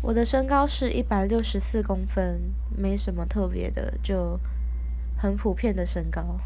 我的身高是一百六十四公分没什么特别的就很普遍的身高。